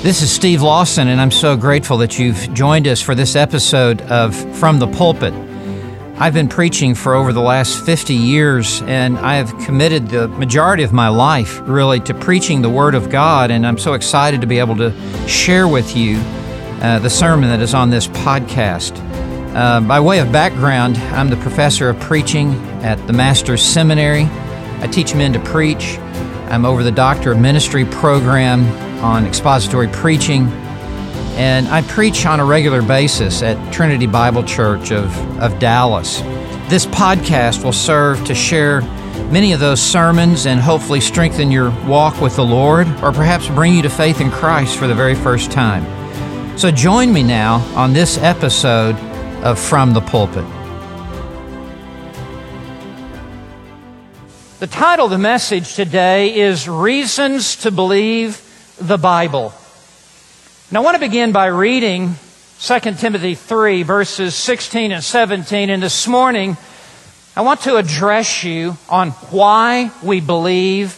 This is Steve Lawson, and I'm so grateful that you've joined us for this episode of From the Pulpit. I've been preaching for over the last 50 years, and I have committed the majority of my life really to preaching the Word of God, and I'm so excited to be able to share with you uh, the sermon that is on this podcast. Uh, by way of background, I'm the professor of preaching at the Master's Seminary. I teach men to preach. I'm over the Doctor of Ministry program on expository preaching. And I preach on a regular basis at Trinity Bible Church of, of Dallas. This podcast will serve to share many of those sermons and hopefully strengthen your walk with the Lord or perhaps bring you to faith in Christ for the very first time. So join me now on this episode of From the Pulpit. The title of the message today is Reasons to Believe the Bible. And I want to begin by reading 2 Timothy 3, verses 16 and 17. And this morning, I want to address you on why we believe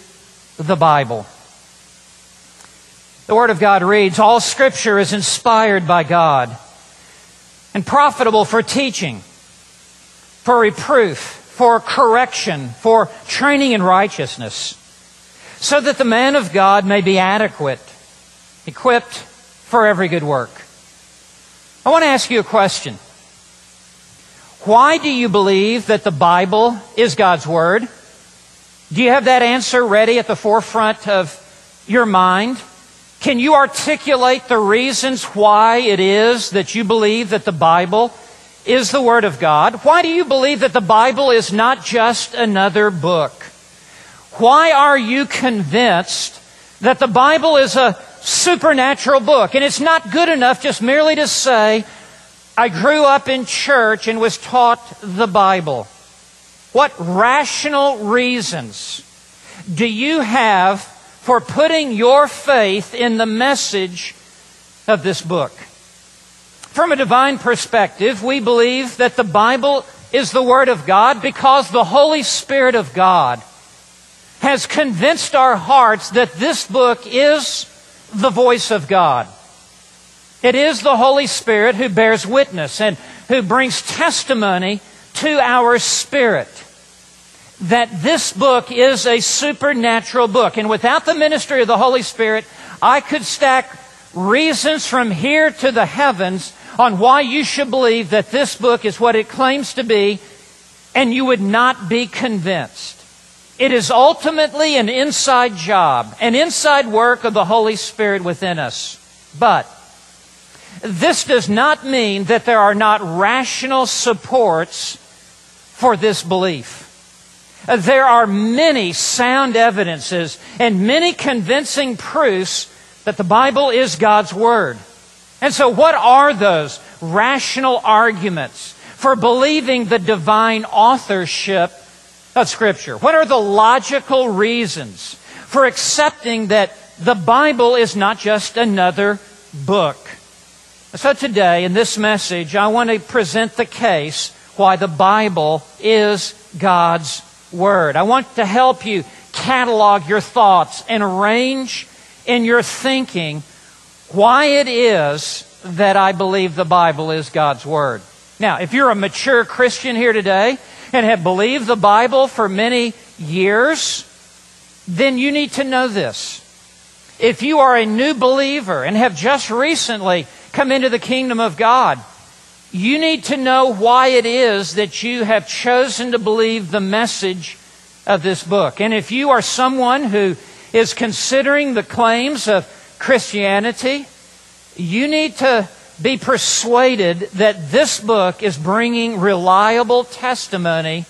the Bible. The Word of God reads All Scripture is inspired by God and profitable for teaching, for reproof for correction, for training in righteousness, so that the man of God may be adequate, equipped for every good work. I want to ask you a question. Why do you believe that the Bible is God's Word? Do you have that answer ready at the forefront of your mind? Can you articulate the reasons why it is that you believe that the Bible is the Word of God? Why do you believe that the Bible is not just another book? Why are you convinced that the Bible is a supernatural book and it's not good enough just merely to say, I grew up in church and was taught the Bible? What rational reasons do you have for putting your faith in the message of this book? From a divine perspective, we believe that the Bible is the Word of God because the Holy Spirit of God has convinced our hearts that this book is the voice of God. It is the Holy Spirit who bears witness and who brings testimony to our spirit that this book is a supernatural book. And without the ministry of the Holy Spirit, I could stack reasons from here to the heavens on why you should believe that this book is what it claims to be, and you would not be convinced. It is ultimately an inside job, an inside work of the Holy Spirit within us. But this does not mean that there are not rational supports for this belief. There are many sound evidences and many convincing proofs that the Bible is God's Word. And so, what are those rational arguments for believing the divine authorship of Scripture? What are the logical reasons for accepting that the Bible is not just another book? So, today in this message, I want to present the case why the Bible is God's Word. I want to help you catalog your thoughts and arrange in your thinking why it is that I believe the Bible is God's Word. Now, if you're a mature Christian here today and have believed the Bible for many years, then you need to know this. If you are a new believer and have just recently come into the kingdom of God, you need to know why it is that you have chosen to believe the message of this book. And if you are someone who is considering the claims of Christianity, you need to be persuaded that this book is bringing reliable testimony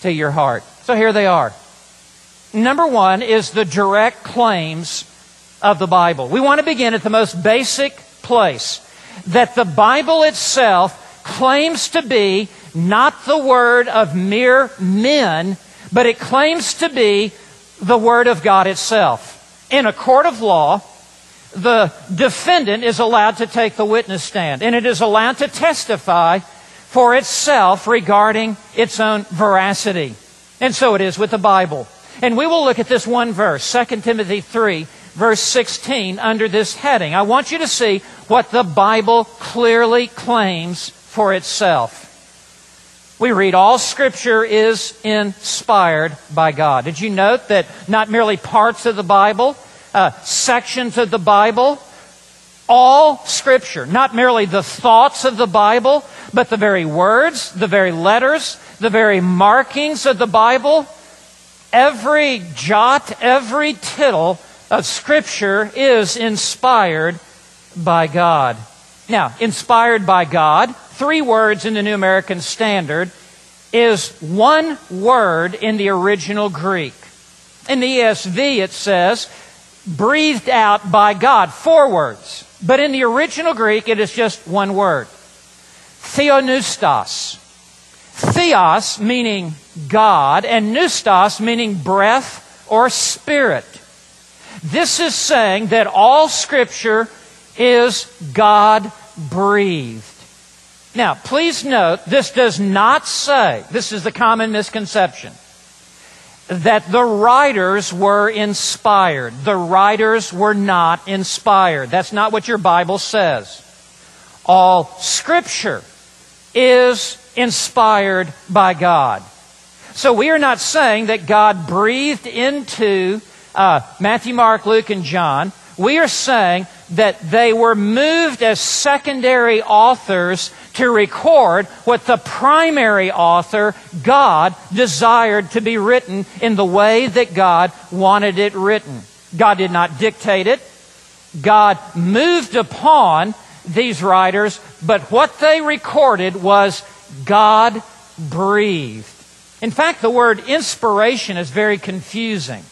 to your heart. So here they are. Number one is the direct claims of the Bible. We want to begin at the most basic place that the Bible itself claims to be not the word of mere men, but it claims to be the Word of God itself. In a court of law, the defendant is allowed to take the witness stand, and it is allowed to testify for itself regarding its own veracity. And so it is with the Bible. And we will look at this one verse, 2 Timothy 3, verse 16 under this heading. I want you to see what the Bible clearly claims for itself. We read all scripture is inspired by God. Did you note that not merely parts of the Bible, uh, sections of the Bible, all scripture, not merely the thoughts of the Bible, but the very words, the very letters, the very markings of the Bible, every jot, every tittle of scripture is inspired by God. Now, inspired by God, three words in the New American Standard, is one word in the original Greek. In the ESV, it says, breathed out by God, four words. But in the original Greek, it is just one word. Theopneustos. Theos meaning God, and pneustos meaning breath or spirit. This is saying that all Scripture is God breathed. Now, please note, this does not say, this is the common misconception, that the writers were inspired. The writers were not inspired. That's not what your Bible says. All Scripture is inspired by God. So we are not saying that God breathed into uh, Matthew, Mark, Luke, and John. We are saying that they were moved as secondary authors to record what the primary author, God, desired to be written in the way that God wanted it written. God did not dictate it. God moved upon these writers, but what they recorded was God breathed. In fact, the word inspiration is very confusing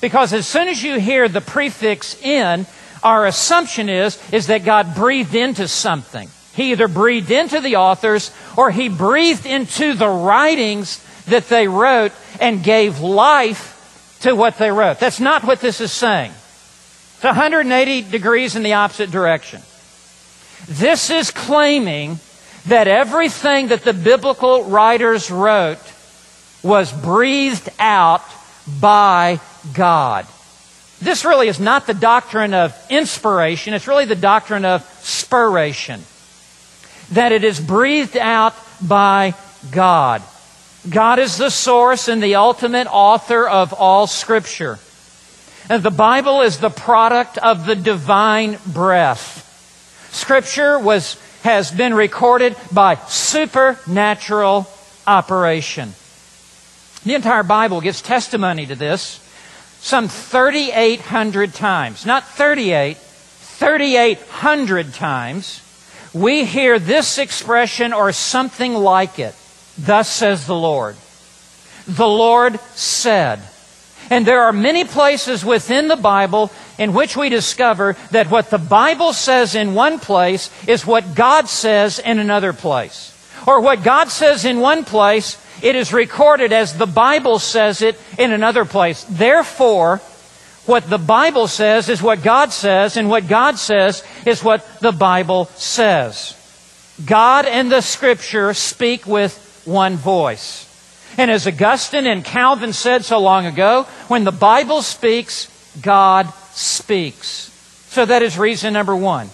because as soon as you hear the prefix in, our assumption is, is that God breathed into something. He either breathed into the authors or he breathed into the writings that they wrote and gave life to what they wrote. That's not what this is saying. It's 180 degrees in the opposite direction. This is claiming that everything that the biblical writers wrote was breathed out by God. This really is not the doctrine of inspiration, it's really the doctrine of spiration. That it is breathed out by God. God is the source and the ultimate author of all Scripture. And the Bible is the product of the divine breath. Scripture was, has been recorded by supernatural operation. The entire Bible gives testimony to this some 3,800 times. Not 38, 3,800 times. We hear this expression or something like it. Thus says the Lord. The Lord said. And there are many places within the Bible in which we discover that what the Bible says in one place is what God says in another place. Or what God says in one place, it is recorded as the Bible says it in another place. Therefore, what the Bible says is what God says, and what God says is what the Bible says. God and the Scripture speak with one voice. And as Augustine and Calvin said so long ago, when the Bible speaks, God speaks. So that is reason number one.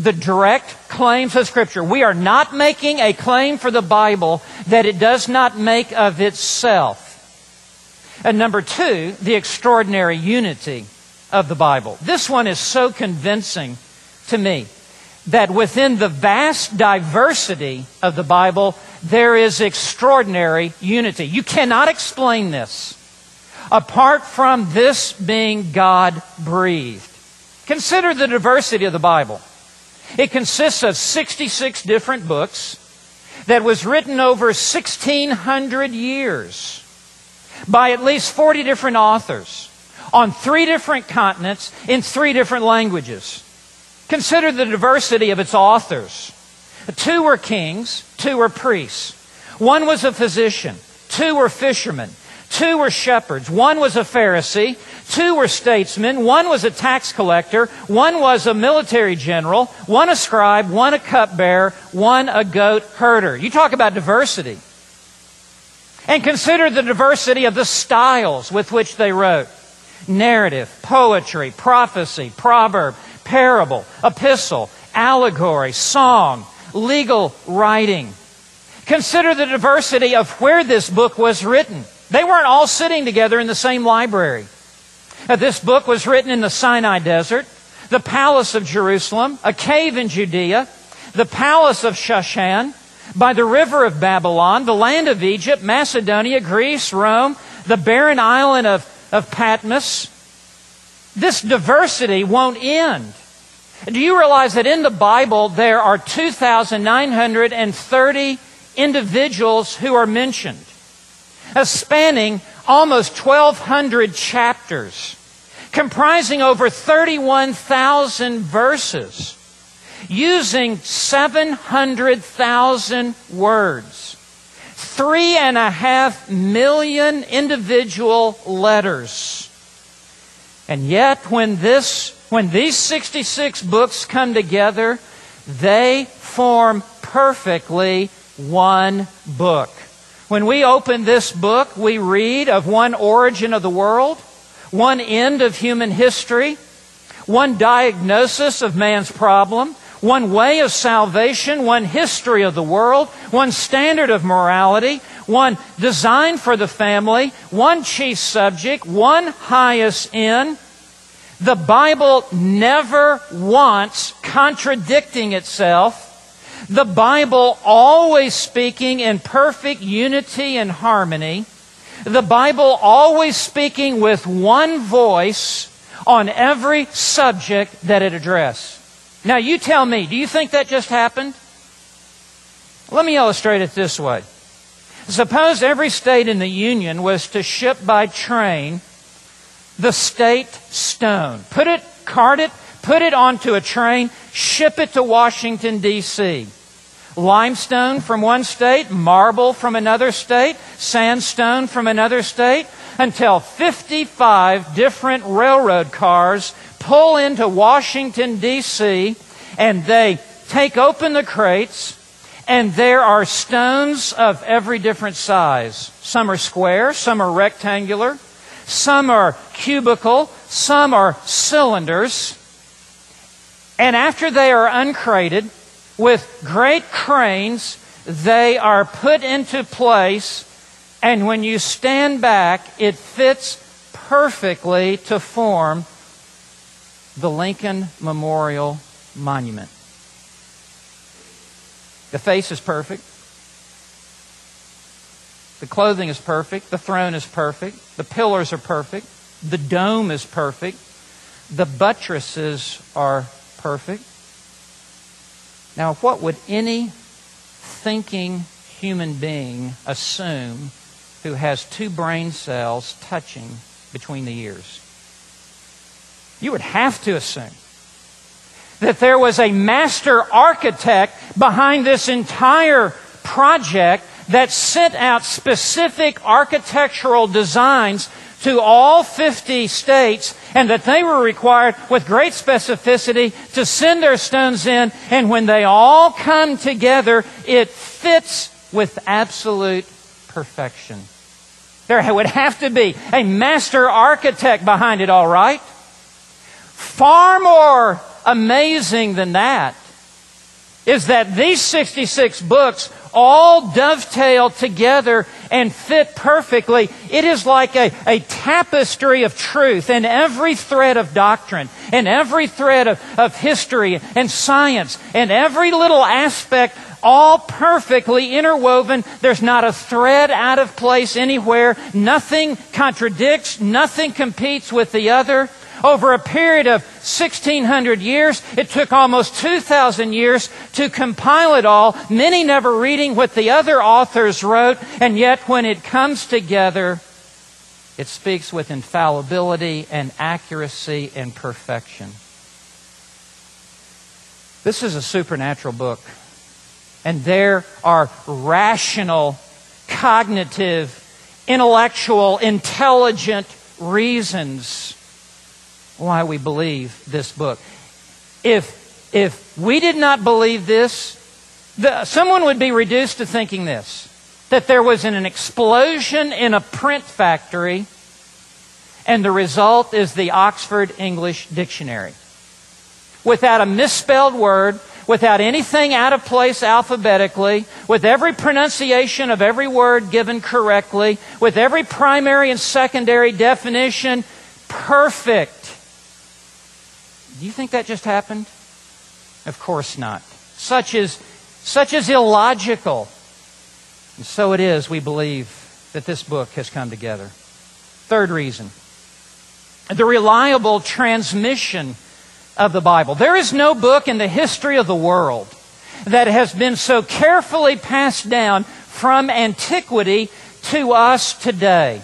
The direct claims of Scripture. We are not making a claim for the Bible that it does not make of itself. And number two, the extraordinary unity of the Bible. This one is so convincing to me that within the vast diversity of the Bible, there is extraordinary unity. You cannot explain this apart from this being God breathed. Consider the diversity of the Bible. It consists of 66 different books that was written over 1600 years by at least 40 different authors on three different continents in three different languages. Consider the diversity of its authors. Two were kings, two were priests. One was a physician, two were fishermen, two were shepherds, one was a Pharisee, two were statesmen, one was a tax collector, one was a military general, one a scribe, one a cupbearer, one a goat herder. You talk about diversity. And consider the diversity of the styles with which they wrote. narrative, poetry, prophecy, proverb, parable, epistle, allegory, song, legal writing. Consider the diversity of where this book was written. They weren't all sitting together in the same library. This book was written in the Sinai desert, the palace of Jerusalem, a cave in Judea, the palace of Shushan, by the river of Babylon, the land of Egypt, Macedonia, Greece, Rome, the barren island of, of Patmos. This diversity won't end. Do you realize that in the Bible there are 2,930 individuals who are mentioned, spanning almost 1,200 chapters, comprising over 31,000 verses, using 700,000 words, three and a half million individual letters. And yet, when this, when these 66 books come together, they form perfectly one book. When we open this book, we read of one origin of the world, one end of human history, one diagnosis of man's problem, one way of salvation, one history of the world, one standard of morality, one design for the family, one chief subject, one highest end. The Bible never once contradicting itself the Bible always speaking in perfect unity and harmony. The Bible always speaking with one voice on every subject that it addressed. Now, you tell me, do you think that just happened? Let me illustrate it this way. Suppose every state in the Union was to ship by train the state stone. Put it, cart it, put it onto a train, ship it to Washington, D.C. Limestone from one state, marble from another state, sandstone from another state, until 55 different railroad cars pull into Washington, D.C., and they take open the crates, and there are stones of every different size. Some are square, some are rectangular, some are cubical, some are cylinders. And after they are uncrated, with great cranes, they are put into place, and when you stand back, it fits perfectly to form the Lincoln Memorial Monument. The face is perfect. The clothing is perfect. The throne is perfect. The pillars are perfect. The dome is perfect. The buttresses are perfect. Now, what would any thinking human being assume who has two brain cells touching between the ears? You would have to assume that there was a master architect behind this entire project that sent out specific architectural designs to all 50 states and that they were required with great specificity to send their stones in and when they all come together it fits with absolute perfection. There would have to be a master architect behind it all right. Far more amazing than that is that these 66 books all dovetail together and fit perfectly. It is like a, a tapestry of truth and every thread of doctrine and every thread of, of history and science and every little aspect all perfectly interwoven. There's not a thread out of place anywhere. Nothing contradicts. Nothing competes with the other. Over a period of 1600 years, it took almost 2,000 years to compile it all, many never reading what the other authors wrote, and yet when it comes together, it speaks with infallibility and accuracy and perfection. This is a supernatural book. And there are rational, cognitive, intellectual, intelligent reasons why we believe this book. If, if we did not believe this, the, someone would be reduced to thinking this that there was an explosion in a print factory and the result is the Oxford English Dictionary. Without a misspelled word, without anything out of place alphabetically, with every pronunciation of every word given correctly, with every primary and secondary definition perfect. Do you think that just happened? Of course not. Such is, such is illogical. And so it is, we believe, that this book has come together. Third reason the reliable transmission of the Bible. There is no book in the history of the world that has been so carefully passed down from antiquity to us today.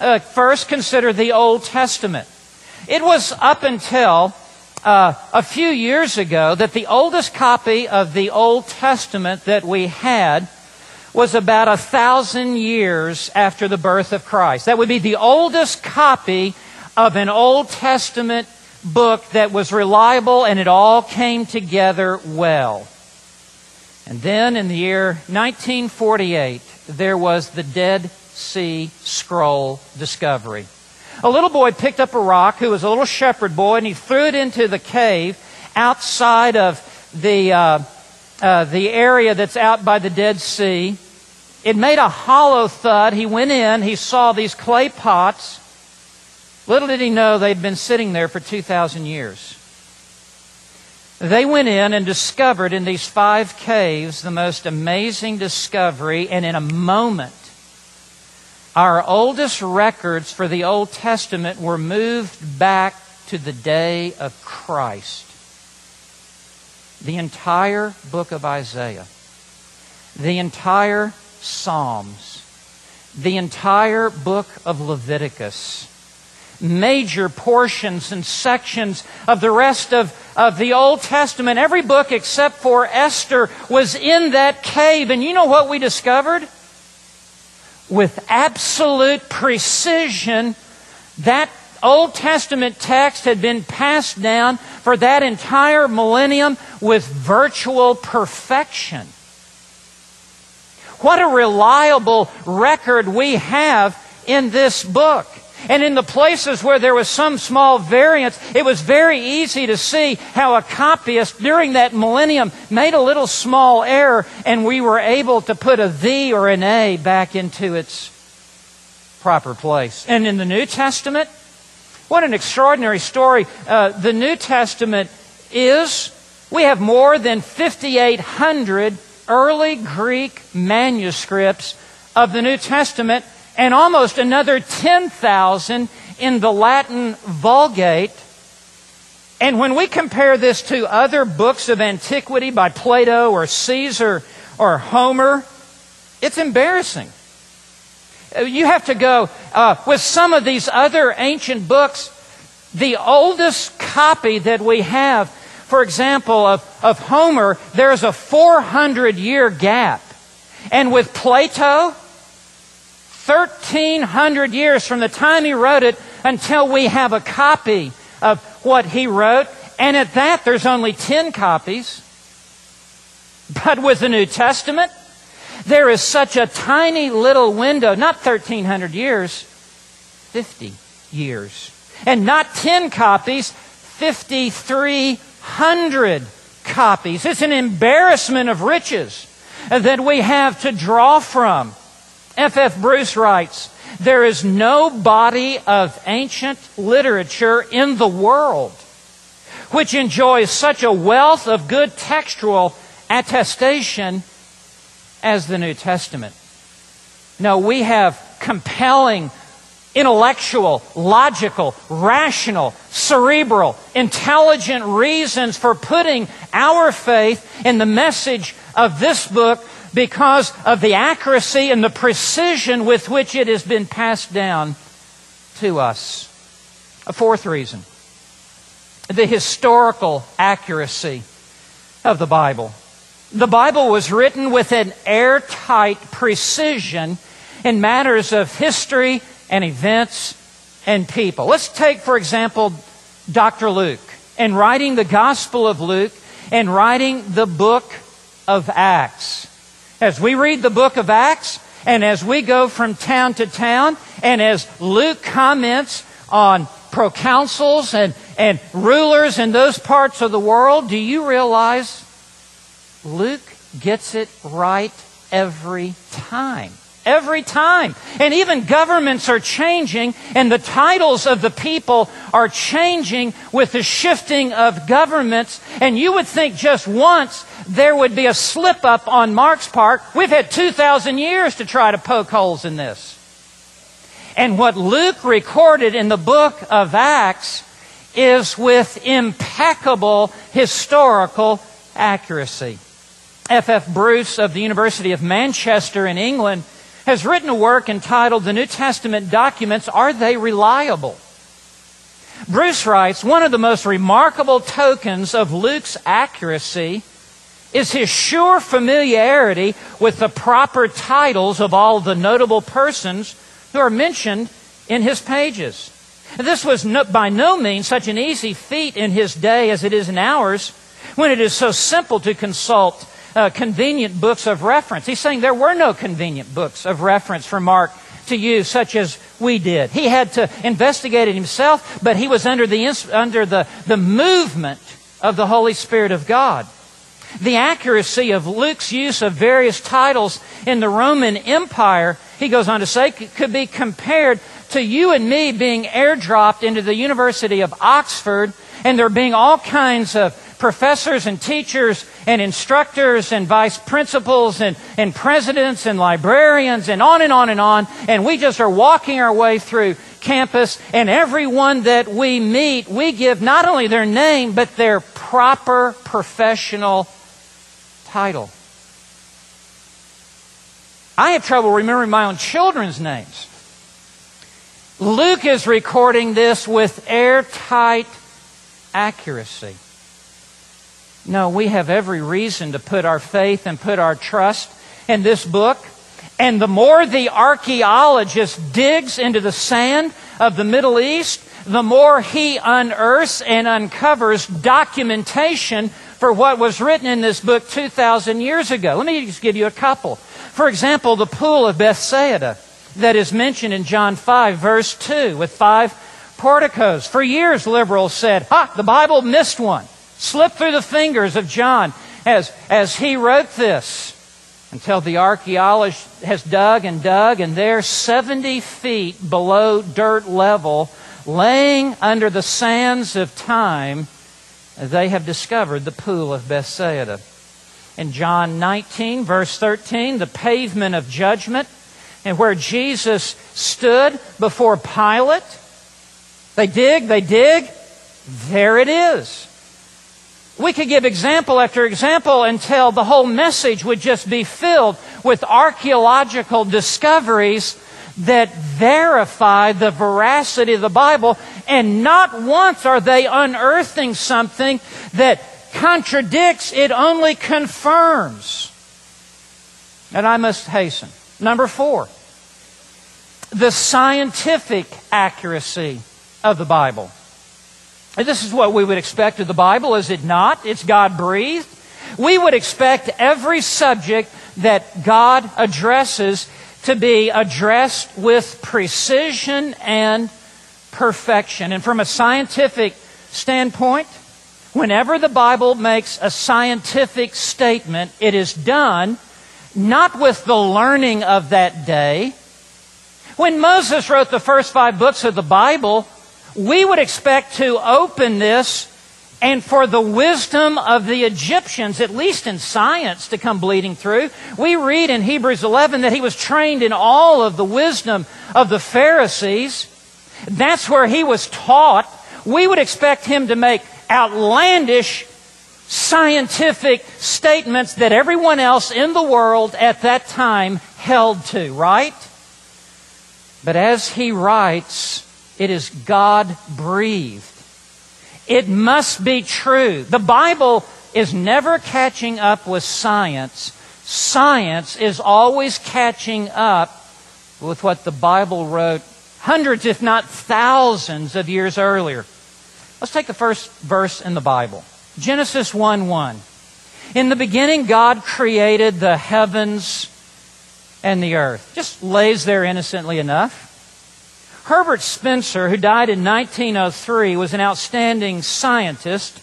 Uh, first, consider the Old Testament. It was up until uh, a few years ago that the oldest copy of the Old Testament that we had was about a thousand years after the birth of Christ. That would be the oldest copy of an Old Testament book that was reliable and it all came together well. And then in the year 1948, there was the Dead Sea Scroll discovery. A little boy picked up a rock who was a little shepherd boy and he threw it into the cave outside of the, uh, uh, the area that's out by the Dead Sea. It made a hollow thud. He went in, he saw these clay pots. Little did he know they'd been sitting there for 2,000 years. They went in and discovered in these five caves the most amazing discovery, and in a moment, our oldest records for the Old Testament were moved back to the day of Christ. The entire book of Isaiah, the entire Psalms, the entire book of Leviticus, major portions and sections of the rest of, of the Old Testament. Every book except for Esther was in that cave. And you know what we discovered? With absolute precision, that Old Testament text had been passed down for that entire millennium with virtual perfection. What a reliable record we have in this book. And in the places where there was some small variance, it was very easy to see how a copyist during that millennium made a little small error and we were able to put a the or an a back into its proper place. And in the New Testament, what an extraordinary story. Uh, the New Testament is, we have more than 5,800 early Greek manuscripts of the New Testament and almost another 10,000 in the Latin Vulgate. And when we compare this to other books of antiquity by Plato or Caesar or Homer, it's embarrassing. You have to go uh, with some of these other ancient books. The oldest copy that we have, for example, of, of Homer, there's a 400 year gap. And with Plato, 1,300 years from the time he wrote it until we have a copy of what he wrote. And at that, there's only 10 copies. But with the New Testament, there is such a tiny little window, not 1,300 years, 50 years. And not 10 copies, 5,300 copies. It's an embarrassment of riches that we have to draw from. F. F. Bruce writes, there is no body of ancient literature in the world which enjoys such a wealth of good textual attestation as the New Testament. No, we have compelling, intellectual, logical, rational, cerebral, intelligent reasons for putting our faith in the message of this book because of the accuracy and the precision with which it has been passed down to us. A fourth reason the historical accuracy of the Bible. The Bible was written with an airtight precision in matters of history and events and people. Let's take, for example, Dr. Luke and writing the Gospel of Luke and writing the book of Acts. As we read the book of Acts, and as we go from town to town, and as Luke comments on proconsuls and, and rulers in those parts of the world, do you realize Luke gets it right every time? Every time. And even governments are changing, and the titles of the people are changing with the shifting of governments. And you would think just once there would be a slip up on Mark's part. We've had 2,000 years to try to poke holes in this. And what Luke recorded in the book of Acts is with impeccable historical accuracy. F. F. Bruce of the University of Manchester in England has written a work entitled The New Testament Documents Are They Reliable? Bruce writes One of the most remarkable tokens of Luke's accuracy is his sure familiarity with the proper titles of all the notable persons who are mentioned in his pages. This was no, by no means such an easy feat in his day as it is in ours, when it is so simple to consult uh, convenient books of reference. He's saying there were no convenient books of reference for Mark to use, such as we did. He had to investigate it himself, but he was under the, under the, the movement of the Holy Spirit of God. The accuracy of Luke's use of various titles in the Roman Empire, he goes on to say, could be compared to you and me being airdropped into the University of Oxford and there being all kinds of professors and teachers and instructors and vice principals and, and presidents and librarians and on and on and on. And we just are walking our way through campus and everyone that we meet, we give not only their name, but their proper professional title. I have trouble remembering my own children's names. Luke is recording this with airtight accuracy. No, we have every reason to put our faith and put our trust in this book. And the more the archaeologist digs into the sand of the Middle East, the more he unearths and uncovers documentation for what was written in this book 2,000 years ago. Let me just give you a couple. For example, the pool of Bethsaida that is mentioned in John 5, verse 2, with five porticos. For years, liberals said, Ha, the Bible missed one slipped through the fingers of John as, as he wrote this until the archaeologist has dug and dug, and there, 70 feet below dirt level, laying under the sands of time, they have discovered the pool of Bethsaida. In John 19, verse 13, the pavement of judgment, and where Jesus stood before Pilate, they dig, they dig, there it is. We could give example after example until the whole message would just be filled with archaeological discoveries that verify the veracity of the Bible, and not once are they unearthing something that contradicts, it only confirms. And I must hasten. Number four, the scientific accuracy of the Bible. This is what we would expect of the Bible, is it not? It's God breathed. We would expect every subject that God addresses to be addressed with precision and perfection. And from a scientific standpoint, whenever the Bible makes a scientific statement, it is done not with the learning of that day. When Moses wrote the first five books of the Bible, we would expect to open this and for the wisdom of the Egyptians, at least in science, to come bleeding through. We read in Hebrews 11 that he was trained in all of the wisdom of the Pharisees. That's where he was taught. We would expect him to make outlandish scientific statements that everyone else in the world at that time held to, right? But as he writes, it is God breathed. It must be true. The Bible is never catching up with science. Science is always catching up with what the Bible wrote hundreds, if not thousands, of years earlier. Let's take the first verse in the Bible Genesis 1 1. In the beginning, God created the heavens and the earth. Just lays there innocently enough. Herbert Spencer, who died in 1903, was an outstanding scientist,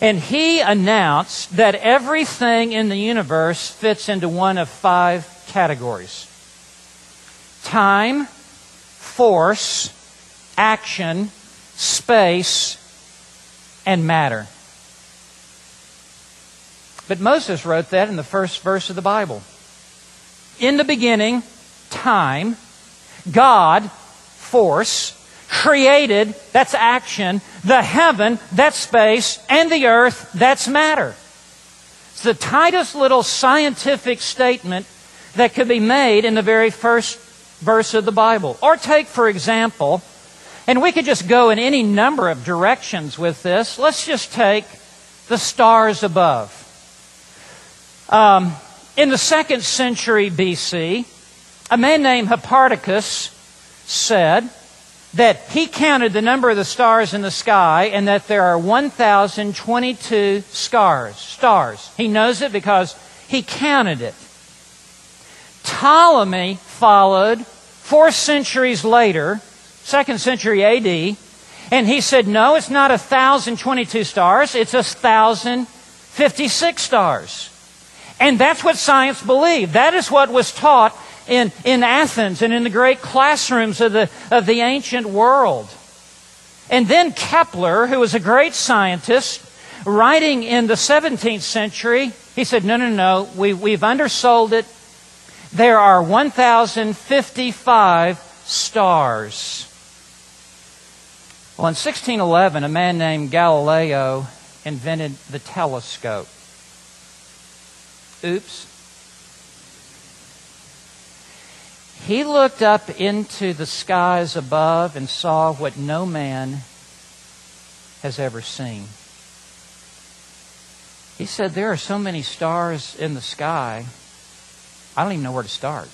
and he announced that everything in the universe fits into one of five categories time, force, action, space, and matter. But Moses wrote that in the first verse of the Bible. In the beginning, time, God, force, created, that's action, the heaven, that's space, and the earth, that's matter. It's the tightest little scientific statement that could be made in the very first verse of the Bible. Or take, for example, and we could just go in any number of directions with this. Let's just take the stars above. Um, in the second century BC, a man named Hipparchus said that he counted the number of the stars in the sky and that there are 1,022 stars. Stars. He knows it because he counted it. Ptolemy followed four centuries later, second century AD, and he said, no, it's not 1,022 stars, it's 1,056 stars. And that's what science believed. That is what was taught in, in Athens and in the great classrooms of the, of the ancient world. And then Kepler, who was a great scientist, writing in the 17th century, he said, No, no, no, we, we've undersold it. There are 1,055 stars. Well, in 1611, a man named Galileo invented the telescope. Oops. He looked up into the skies above and saw what no man has ever seen. He said, There are so many stars in the sky, I don't even know where to start.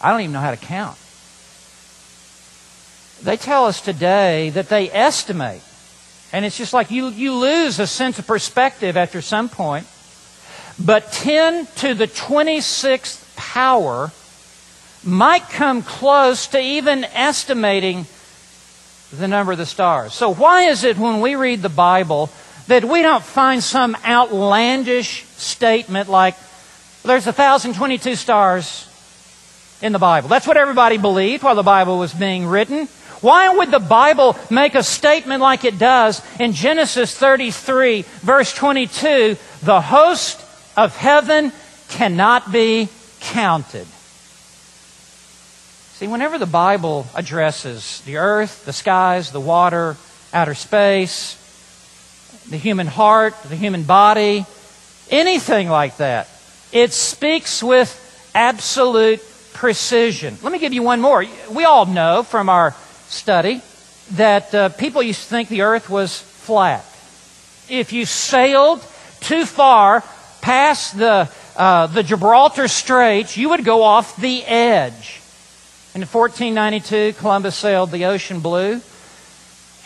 I don't even know how to count. They tell us today that they estimate, and it's just like you, you lose a sense of perspective after some point, but 10 to the 26th power might come close to even estimating the number of the stars. So, why is it when we read the Bible that we don't find some outlandish statement like, there's 1,022 stars in the Bible? That's what everybody believed while the Bible was being written. Why would the Bible make a statement like it does in Genesis 33, verse 22? The host of heaven cannot be counted. See, whenever the Bible addresses the earth, the skies, the water, outer space, the human heart, the human body, anything like that, it speaks with absolute precision. Let me give you one more. We all know from our study that uh, people used to think the earth was flat. If you sailed too far past the, uh, the Gibraltar Straits, you would go off the edge. In 1492, Columbus sailed the ocean blue.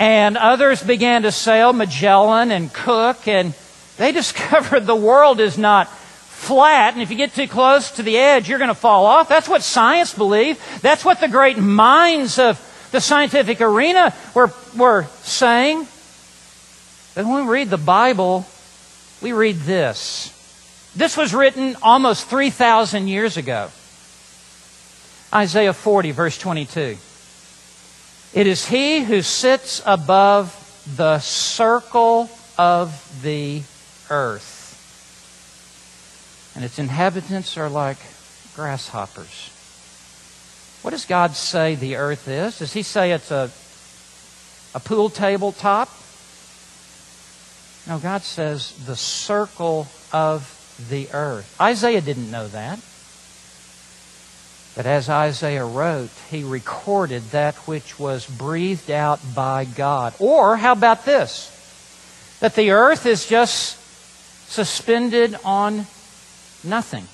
And others began to sail, Magellan and Cook, and they discovered the world is not flat, and if you get too close to the edge, you're going to fall off. That's what science believed. That's what the great minds of the scientific arena were, were saying. But when we read the Bible, we read this. This was written almost 3,000 years ago. Isaiah 40, verse 22. It is he who sits above the circle of the earth, and its inhabitants are like grasshoppers. What does God say the earth is? Does he say it's a, a pool table top? No, God says the circle of the earth. Isaiah didn't know that. But as Isaiah wrote, he recorded that which was breathed out by God. Or, how about this? That the earth is just suspended on nothing.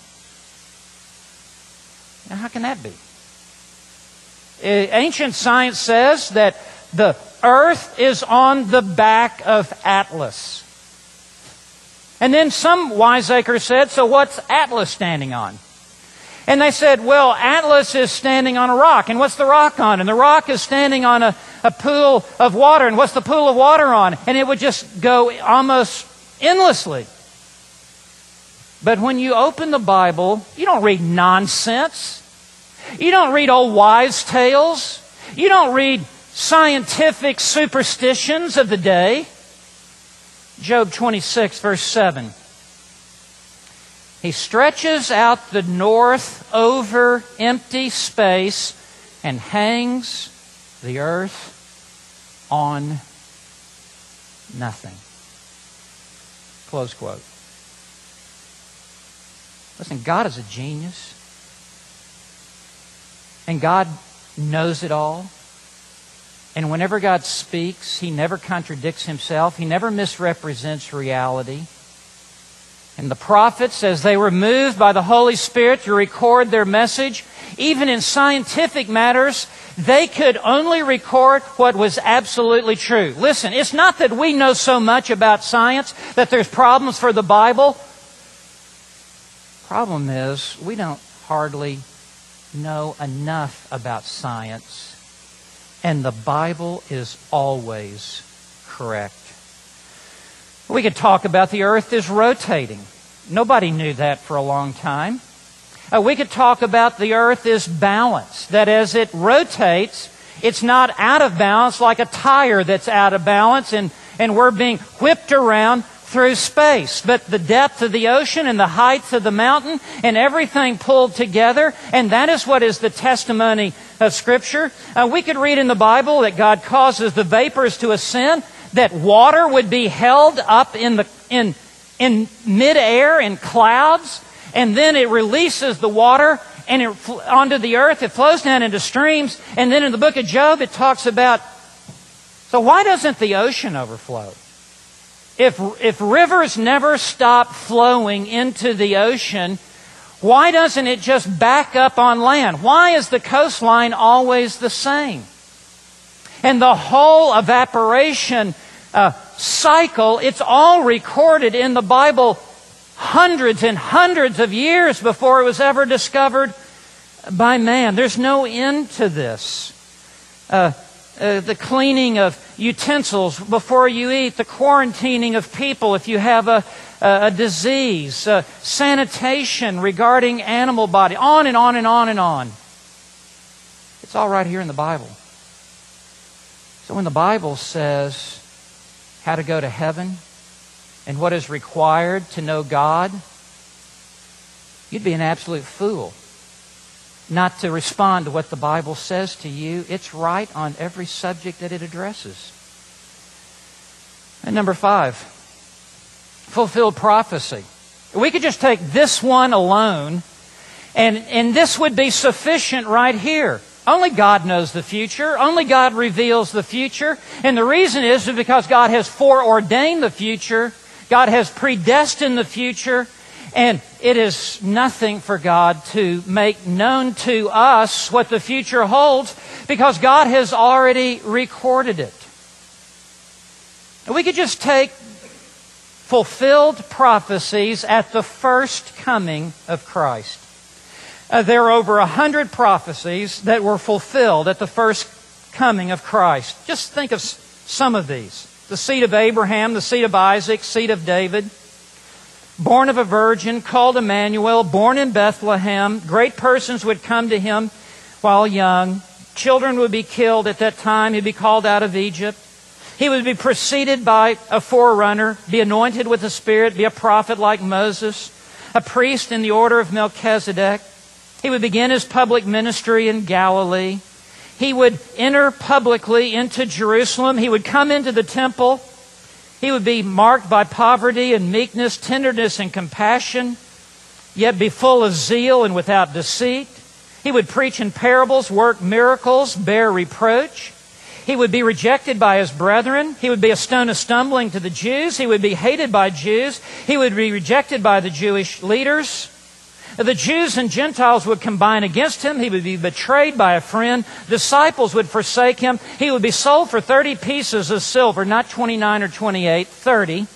Now, how can that be? Ancient science says that the earth is on the back of Atlas. And then some wiseacre said, so what's Atlas standing on? And they said, well, Atlas is standing on a rock. And what's the rock on? And the rock is standing on a, a pool of water. And what's the pool of water on? And it would just go almost endlessly. But when you open the Bible, you don't read nonsense. You don't read old wives' tales. You don't read scientific superstitions of the day. Job 26, verse 7. He stretches out the north over empty space and hangs the earth on nothing. Close quote. Listen, God is a genius. And God knows it all. And whenever God speaks, He never contradicts Himself, He never misrepresents reality. And the prophets, as they were moved by the Holy Spirit to record their message, even in scientific matters, they could only record what was absolutely true. Listen, it's not that we know so much about science that there's problems for the Bible. Problem is, we don't hardly know enough about science, and the Bible is always correct. We could talk about the earth is rotating. Nobody knew that for a long time. Uh, we could talk about the earth is balanced, that as it rotates, it's not out of balance like a tire that's out of balance and, and we're being whipped around through space. But the depth of the ocean and the height of the mountain and everything pulled together, and that is what is the testimony of Scripture. Uh, we could read in the Bible that God causes the vapors to ascend that water would be held up in the in in midair in clouds, and then it releases the water and it onto the earth. It flows down into streams, and then in the book of Job it talks about. So why doesn't the ocean overflow? If if rivers never stop flowing into the ocean, why doesn't it just back up on land? Why is the coastline always the same? And the whole evaporation uh, cycle, it's all recorded in the Bible hundreds and hundreds of years before it was ever discovered by man. There's no end to this. Uh, uh, the cleaning of utensils before you eat, the quarantining of people if you have a, a, a disease, uh, sanitation regarding animal body, on and on and on and on. It's all right here in the Bible. So when the Bible says how to go to heaven and what is required to know God, you'd be an absolute fool not to respond to what the Bible says to you. It's right on every subject that it addresses. And number five, fulfilled prophecy. We could just take this one alone, and, and this would be sufficient right here. Only God knows the future. Only God reveals the future. And the reason is because God has foreordained the future. God has predestined the future. And it is nothing for God to make known to us what the future holds because God has already recorded it. We could just take fulfilled prophecies at the first coming of Christ. Uh, there are over a hundred prophecies that were fulfilled at the first coming of Christ. Just think of some of these. The seed of Abraham, the seed of Isaac, seed of David, born of a virgin, called Emmanuel, born in Bethlehem. Great persons would come to him while young. Children would be killed at that time. He'd be called out of Egypt. He would be preceded by a forerunner, be anointed with the Spirit, be a prophet like Moses, a priest in the order of Melchizedek. He would begin his public ministry in Galilee. He would enter publicly into Jerusalem. He would come into the temple. He would be marked by poverty and meekness, tenderness and compassion, yet be full of zeal and without deceit. He would preach in parables, work miracles, bear reproach. He would be rejected by his brethren. He would be a stone of stumbling to the Jews. He would be hated by Jews. He would be rejected by the Jewish leaders. The Jews and Gentiles would combine against him. He would be betrayed by a friend. Disciples would forsake him. He would be sold for 30 pieces of silver, not 29 or 28, 30.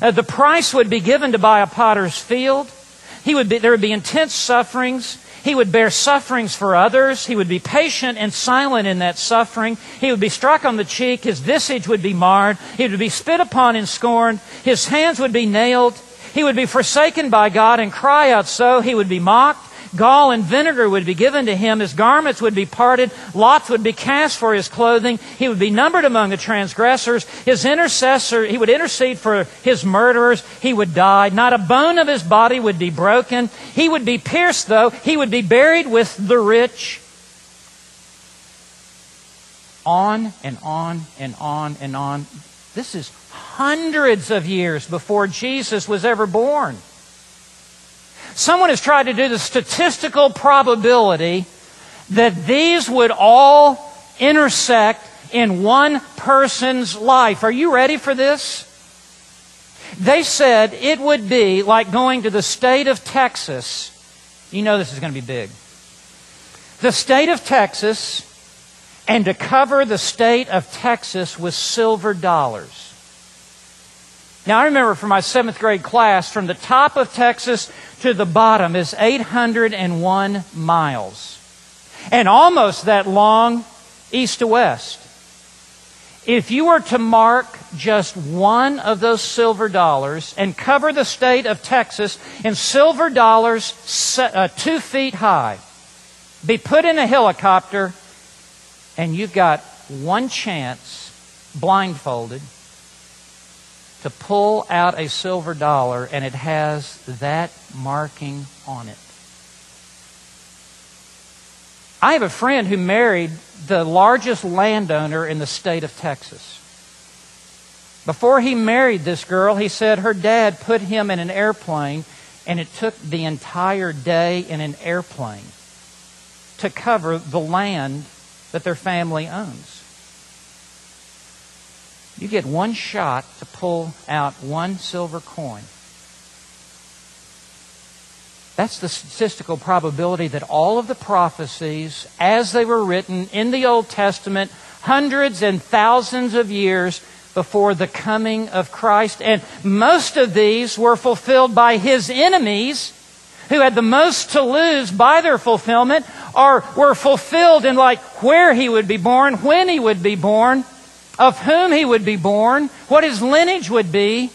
Uh, the price would be given to buy a potter's field. He would be, there would be intense sufferings. He would bear sufferings for others. He would be patient and silent in that suffering. He would be struck on the cheek. His visage would be marred. He would be spit upon and scorned. His hands would be nailed. He would be forsaken by God and cry out so. He would be mocked. Gall and vinegar would be given to him. His garments would be parted. Lots would be cast for his clothing. He would be numbered among the transgressors. His intercessor, he would intercede for his murderers. He would die. Not a bone of his body would be broken. He would be pierced, though. He would be buried with the rich. On and on and on and on. This is hundreds of years before Jesus was ever born. Someone has tried to do the statistical probability that these would all intersect in one person's life. Are you ready for this? They said it would be like going to the state of Texas. You know this is going to be big. The state of Texas, and to cover the state of Texas with silver dollars. Now, I remember from my seventh grade class, from the top of Texas to the bottom is 801 miles. And almost that long east to west. If you were to mark just one of those silver dollars and cover the state of Texas in silver dollars uh, two feet high, be put in a helicopter, and you've got one chance, blindfolded, to pull out a silver dollar and it has that marking on it. I have a friend who married the largest landowner in the state of Texas. Before he married this girl, he said her dad put him in an airplane and it took the entire day in an airplane to cover the land that their family owns. You get one shot to pull out one silver coin. That's the statistical probability that all of the prophecies, as they were written in the Old Testament, hundreds and thousands of years before the coming of Christ, and most of these were fulfilled by his enemies who had the most to lose by their fulfillment, or were fulfilled in like where he would be born, when he would be born, of whom he would be born, what his lineage would be.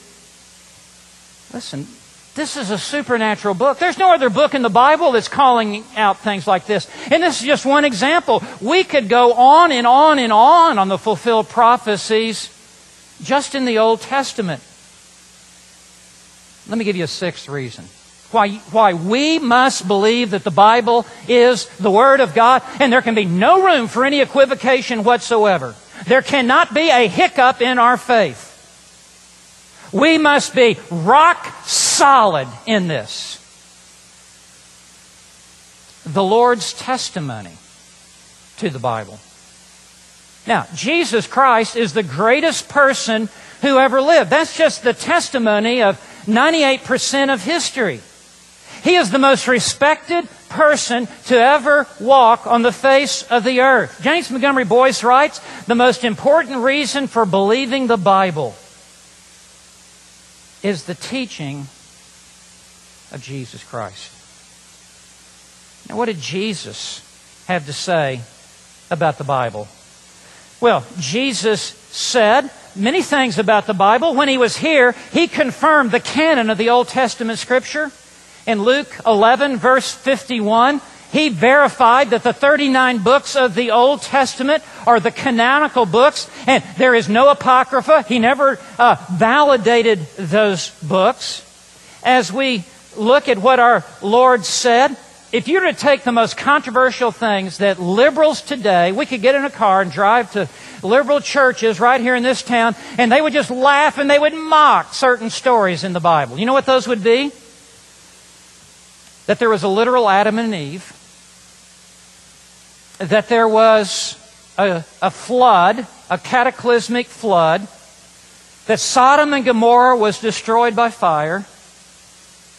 Listen, this is a supernatural book. There's no other book in the Bible that's calling out things like this. And this is just one example. We could go on and on and on on the fulfilled prophecies just in the Old Testament. Let me give you a sixth reason. Why, why we must believe that the Bible is the Word of God, and there can be no room for any equivocation whatsoever. There cannot be a hiccup in our faith. We must be rock solid in this. The Lord's testimony to the Bible. Now, Jesus Christ is the greatest person who ever lived. That's just the testimony of 98% of history. He is the most respected person to ever walk on the face of the earth. James Montgomery Boice writes the most important reason for believing the Bible is the teaching of Jesus Christ. Now, what did Jesus have to say about the Bible? Well, Jesus said many things about the Bible. When he was here, he confirmed the canon of the Old Testament Scripture in Luke 11, verse 51, he verified that the 39 books of the Old Testament are the canonical books, and there is no apocrypha. He never uh, validated those books. As we look at what our Lord said, if you were to take the most controversial things that liberals today, we could get in a car and drive to liberal churches right here in this town, and they would just laugh and they would mock certain stories in the Bible. You know what those would be? That there was a literal Adam and Eve, that there was a, a flood, a cataclysmic flood, that Sodom and Gomorrah was destroyed by fire,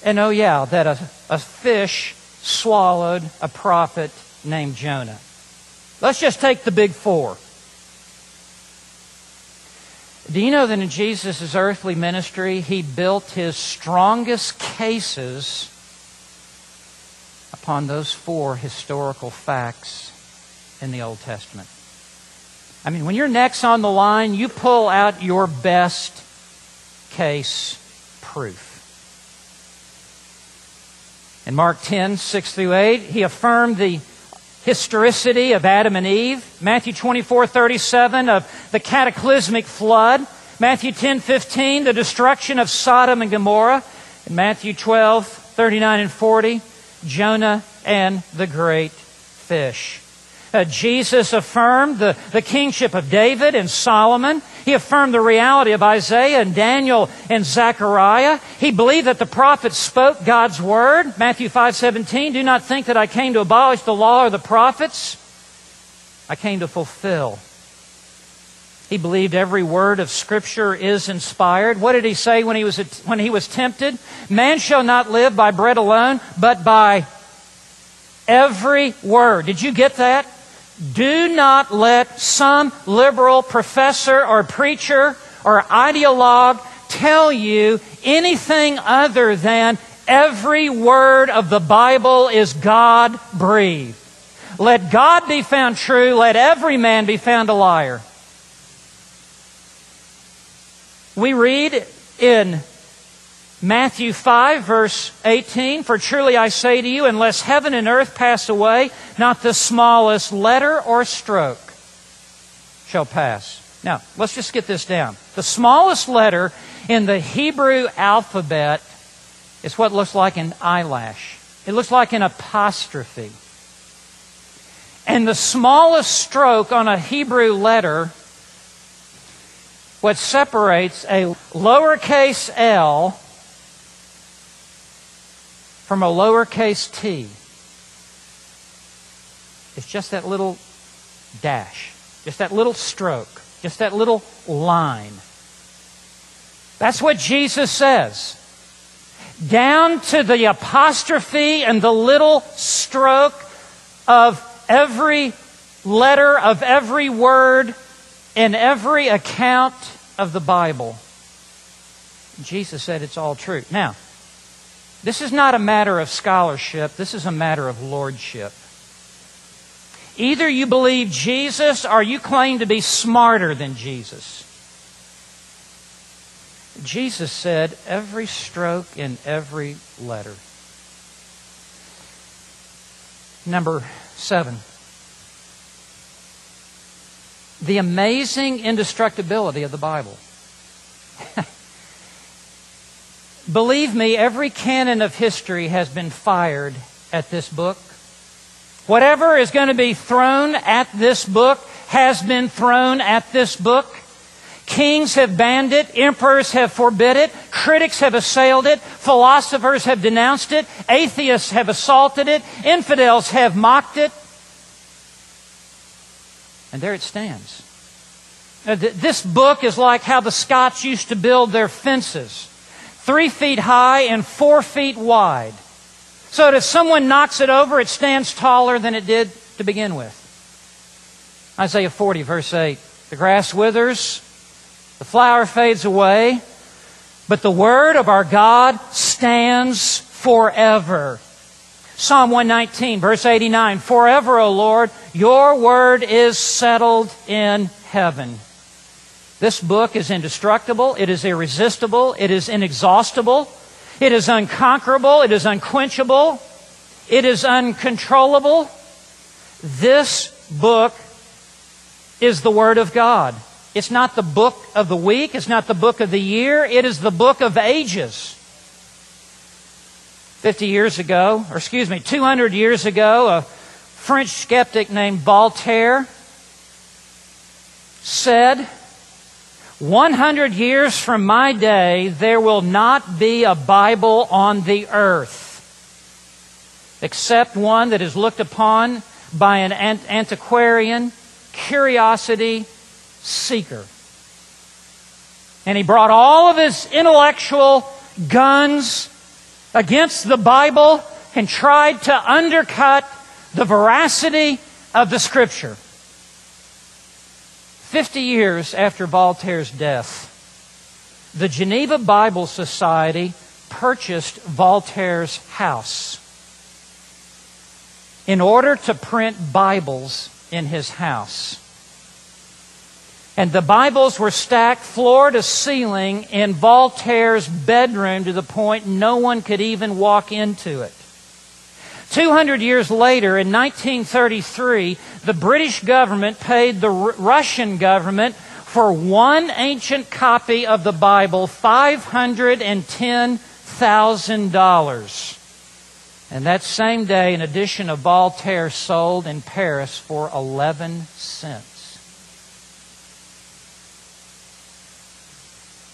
and oh, yeah, that a, a fish swallowed a prophet named Jonah. Let's just take the big four. Do you know that in Jesus' earthly ministry, he built his strongest cases upon those four historical facts in the Old Testament. I mean, when your neck's on the line, you pull out your best case proof. In Mark 10, 6 through 8, he affirmed the historicity of Adam and Eve. Matthew 24, 37 of the cataclysmic flood. Matthew 10, 15, the destruction of Sodom and Gomorrah. In Matthew 12, 39 and 40, Jonah and the great fish. Uh, Jesus affirmed the, the kingship of David and Solomon. He affirmed the reality of Isaiah and Daniel and Zechariah. He believed that the prophets spoke God's word. Matthew 5:17, "Do not think that I came to abolish the law or the prophets. I came to fulfill." He believed every word of scripture is inspired. What did he say when he was when he was tempted? Man shall not live by bread alone, but by every word. Did you get that? Do not let some liberal professor or preacher or ideologue tell you anything other than every word of the Bible is God breathed. Let God be found true, let every man be found a liar. We read in Matthew 5, verse 18 For truly I say to you, unless heaven and earth pass away, not the smallest letter or stroke shall pass. Now, let's just get this down. The smallest letter in the Hebrew alphabet is what looks like an eyelash, it looks like an apostrophe. And the smallest stroke on a Hebrew letter, what separates a lowercase l from a lowercase t is just that little dash, just that little stroke, just that little line. That's what Jesus says. Down to the apostrophe and the little stroke of every letter, of every word, in every account of the Bible. Jesus said it's all true. Now, this is not a matter of scholarship, this is a matter of lordship. Either you believe Jesus or you claim to be smarter than Jesus. Jesus said every stroke in every letter. Number seven. The amazing indestructibility of the Bible. Believe me, every cannon of history has been fired at this book. Whatever is going to be thrown at this book has been thrown at this book. Kings have banned it, emperors have forbid it, critics have assailed it, philosophers have denounced it, atheists have assaulted it, infidels have mocked it. And there it stands. This book is like how the Scots used to build their fences three feet high and four feet wide. So that if someone knocks it over, it stands taller than it did to begin with. Isaiah 40, verse 8. The grass withers, the flower fades away, but the word of our God stands forever. Psalm 119, verse 89. Forever, O Lord, your word is settled in heaven. This book is indestructible, it is irresistible, it is inexhaustible, it is unconquerable, it is unquenchable, it is uncontrollable. This book is the Word of God. It's not the book of the week, it's not the book of the year, it is the book of ages. 50 years ago, or excuse me, 200 years ago, a French skeptic named Voltaire said, 100 years from my day, there will not be a Bible on the earth except one that is looked upon by an antiquarian, curiosity seeker. And he brought all of his intellectual guns against the Bible and tried to undercut the veracity of the Scripture. 50 years after Voltaire's death, the Geneva Bible Society purchased Voltaire's house. in order to print Bibles in his house. And the Bibles were stacked floor to ceiling in Voltaire's bedroom to the point no one could even walk into it. 200 years later, in 1933, the British government paid the R- Russian government for one ancient copy of the Bible $510,000. And that same day, an edition of Voltaire sold in Paris for 11 cents.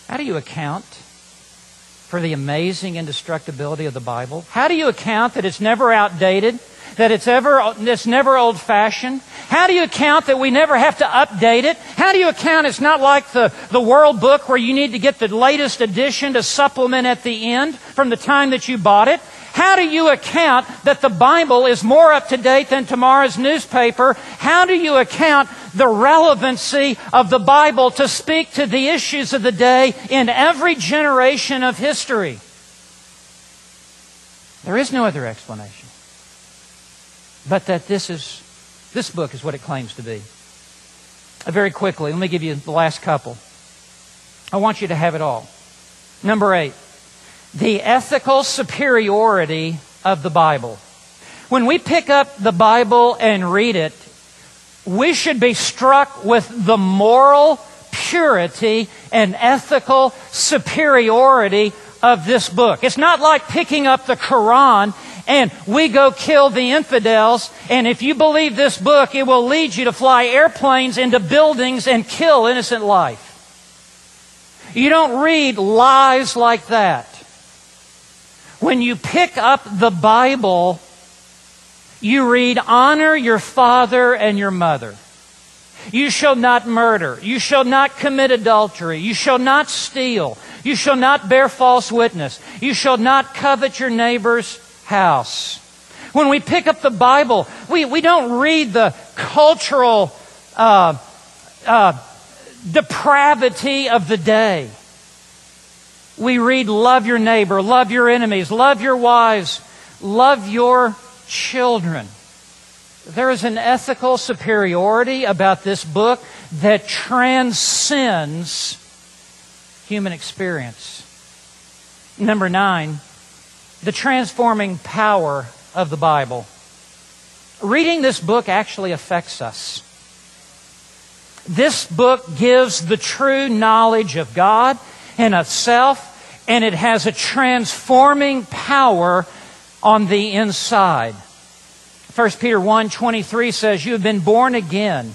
How do you account for the amazing indestructibility of the Bible? How do you account that it's never outdated? That it's ever it's never old fashioned? How do you account that we never have to update it? How do you account it's not like the, the World Book where you need to get the latest edition to supplement at the end from the time that you bought it? How do you account that the Bible is more up to date than tomorrow's newspaper? How do you account the relevancy of the Bible to speak to the issues of the day in every generation of history? There is no other explanation. But that this is this book is what it claims to be. Uh, very quickly, let me give you the last couple. I want you to have it all. Number eight the ethical superiority of the Bible. When we pick up the Bible and read it, we should be struck with the moral purity and ethical superiority of this book. It's not like picking up the Quran and we go kill the infidels, and if you believe this book, it will lead you to fly airplanes into buildings and kill innocent life. You don't read lies like that. When you pick up the Bible, you read, Honor your father and your mother. You shall not murder. You shall not commit adultery. You shall not steal. You shall not bear false witness. You shall not covet your neighbor's house. When we pick up the Bible, we, we don't read the cultural uh, uh, depravity of the day we read, Love your neighbor, love your enemies, love your wives, love your children. There is an ethical superiority about this book that transcends human experience. Number nine, the transforming power of the Bible. Reading this book actually affects us. This book gives the true knowledge of God and of self, and it has a transforming power on the inside. 1 Peter 1 23 says, You have been born again,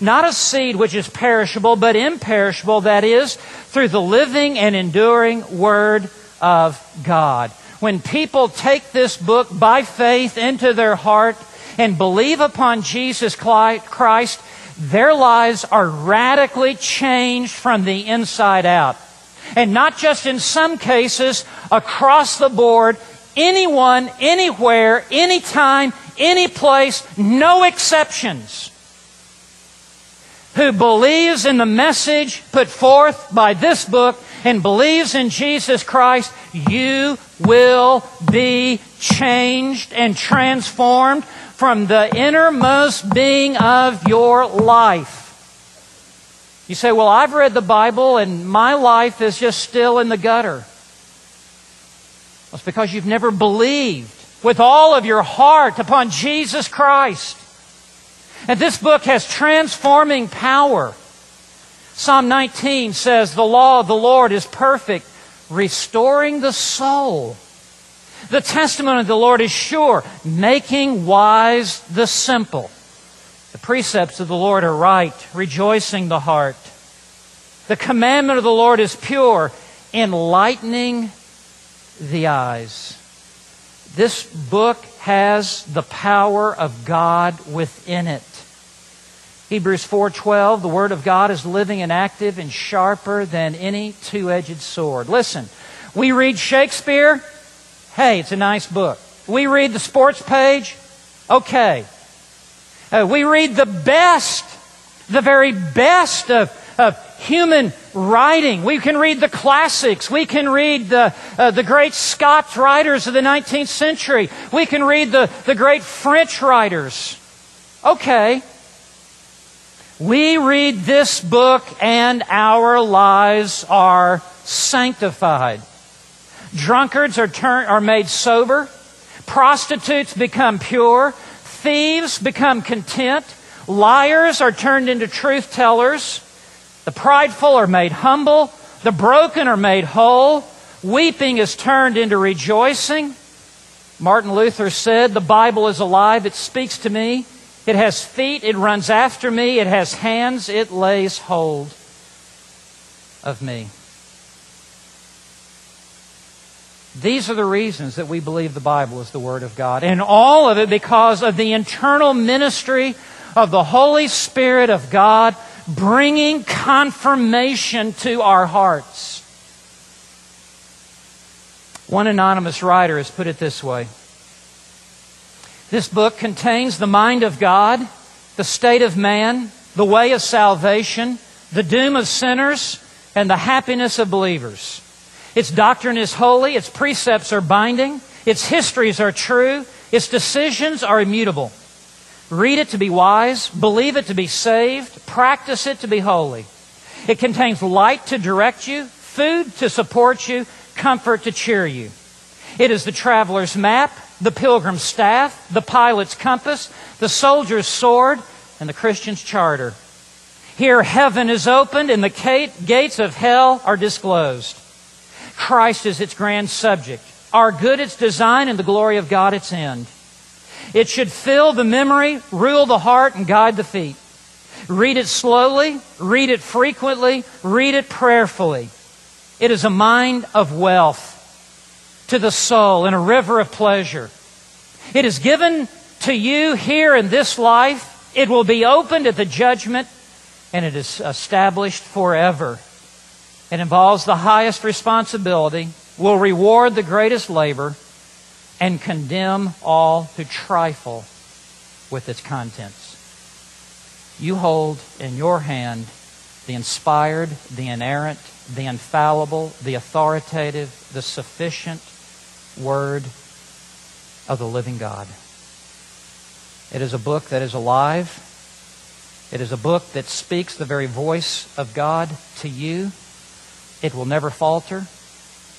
not a seed which is perishable, but imperishable, that is, through the living and enduring Word of God. When people take this book by faith into their heart and believe upon Jesus Christ, their lives are radically changed from the inside out. And not just in some cases, across the board, anyone, anywhere, anytime, any place, no exceptions, who believes in the message put forth by this book and believes in Jesus Christ, you will be changed and transformed from the innermost being of your life. You say, Well, I've read the Bible and my life is just still in the gutter. It's because you've never believed with all of your heart upon Jesus Christ. And this book has transforming power. Psalm 19 says, The law of the Lord is perfect, restoring the soul. The testimony of the Lord is sure, making wise the simple. The precepts of the Lord are right, rejoicing the heart. The commandment of the Lord is pure, enlightening the eyes. This book has the power of God within it. Hebrews 4:12 the word of God is living and active and sharper than any two-edged sword. Listen, we read Shakespeare, hey, it's a nice book. We read the sports page, okay. Uh, we read the best, the very best of, of human writing. We can read the classics. We can read the, uh, the great Scots writers of the 19th century. We can read the, the great French writers. Okay. We read this book and our lives are sanctified. Drunkards are, turn, are made sober. Prostitutes become pure. Thieves become content. Liars are turned into truth tellers. The prideful are made humble. The broken are made whole. Weeping is turned into rejoicing. Martin Luther said, The Bible is alive. It speaks to me. It has feet. It runs after me. It has hands. It lays hold of me. These are the reasons that we believe the Bible is the Word of God. And all of it because of the internal ministry of the Holy Spirit of God bringing confirmation to our hearts. One anonymous writer has put it this way This book contains the mind of God, the state of man, the way of salvation, the doom of sinners, and the happiness of believers. Its doctrine is holy, its precepts are binding, its histories are true, its decisions are immutable. Read it to be wise, believe it to be saved, practice it to be holy. It contains light to direct you, food to support you, comfort to cheer you. It is the traveler's map, the pilgrim's staff, the pilot's compass, the soldier's sword, and the Christian's charter. Here heaven is opened and the gates of hell are disclosed. Christ is its grand subject. Our good its design and the glory of God its end. It should fill the memory, rule the heart, and guide the feet. Read it slowly, read it frequently, read it prayerfully. It is a mind of wealth to the soul and a river of pleasure. It is given to you here in this life. It will be opened at the judgment, and it is established forever. It involves the highest responsibility, will reward the greatest labor, and condemn all who trifle with its contents. You hold in your hand the inspired, the inerrant, the infallible, the authoritative, the sufficient Word of the living God. It is a book that is alive. It is a book that speaks the very voice of God to you. It will never falter.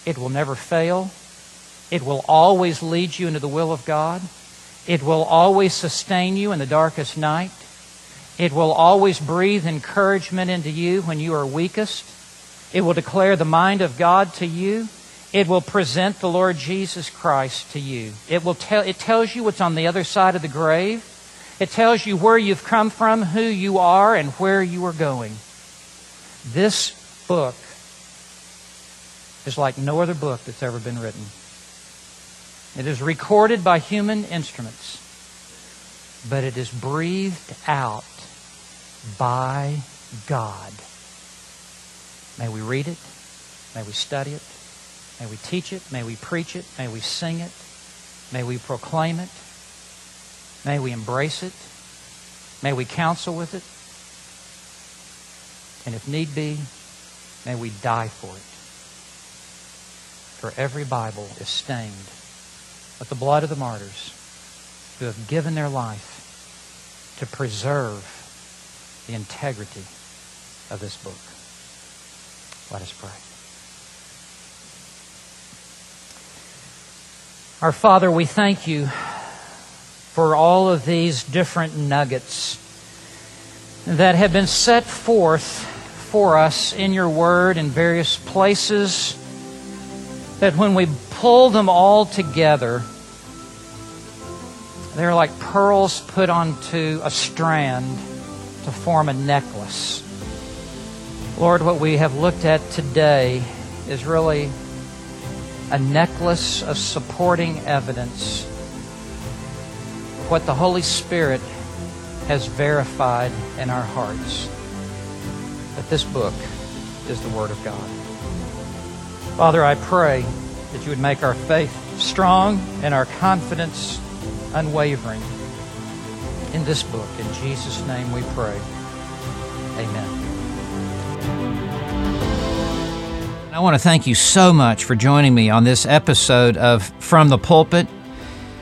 It will never fail. It will always lead you into the will of God. It will always sustain you in the darkest night. It will always breathe encouragement into you when you are weakest. It will declare the mind of God to you. It will present the Lord Jesus Christ to you. It, will tell, it tells you what's on the other side of the grave. It tells you where you've come from, who you are, and where you are going. This book is like no other book that's ever been written. It is recorded by human instruments, but it is breathed out by God. May we read it. May we study it. May we teach it. May we preach it. May we sing it. May we proclaim it. May we embrace it. May we counsel with it. And if need be, may we die for it for every Bible is stained with the blood of the martyrs who have given their life to preserve the integrity of this book. Let us pray. Our Father, we thank you for all of these different nuggets that have been set forth for us in your word in various places that when we pull them all together, they're like pearls put onto a strand to form a necklace. Lord, what we have looked at today is really a necklace of supporting evidence what the Holy Spirit has verified in our hearts. That this book is the Word of God. Father, I pray that you would make our faith strong and our confidence unwavering in this book. In Jesus' name we pray. Amen. I want to thank you so much for joining me on this episode of From the Pulpit.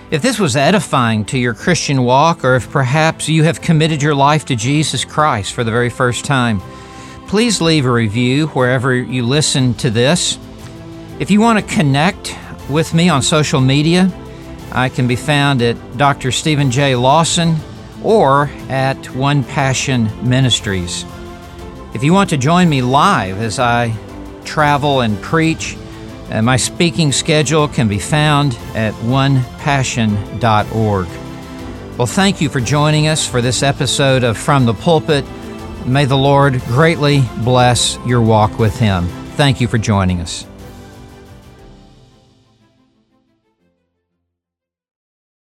If this was edifying to your Christian walk, or if perhaps you have committed your life to Jesus Christ for the very first time, please leave a review wherever you listen to this. If you want to connect with me on social media, I can be found at Dr. Steven J. Lawson or at One Passion Ministries. If you want to join me live as I travel and preach, uh, my speaking schedule can be found at onepassion.org. Well, thank you for joining us for this episode of From the Pulpit. May the Lord greatly bless your walk with Him. Thank you for joining us.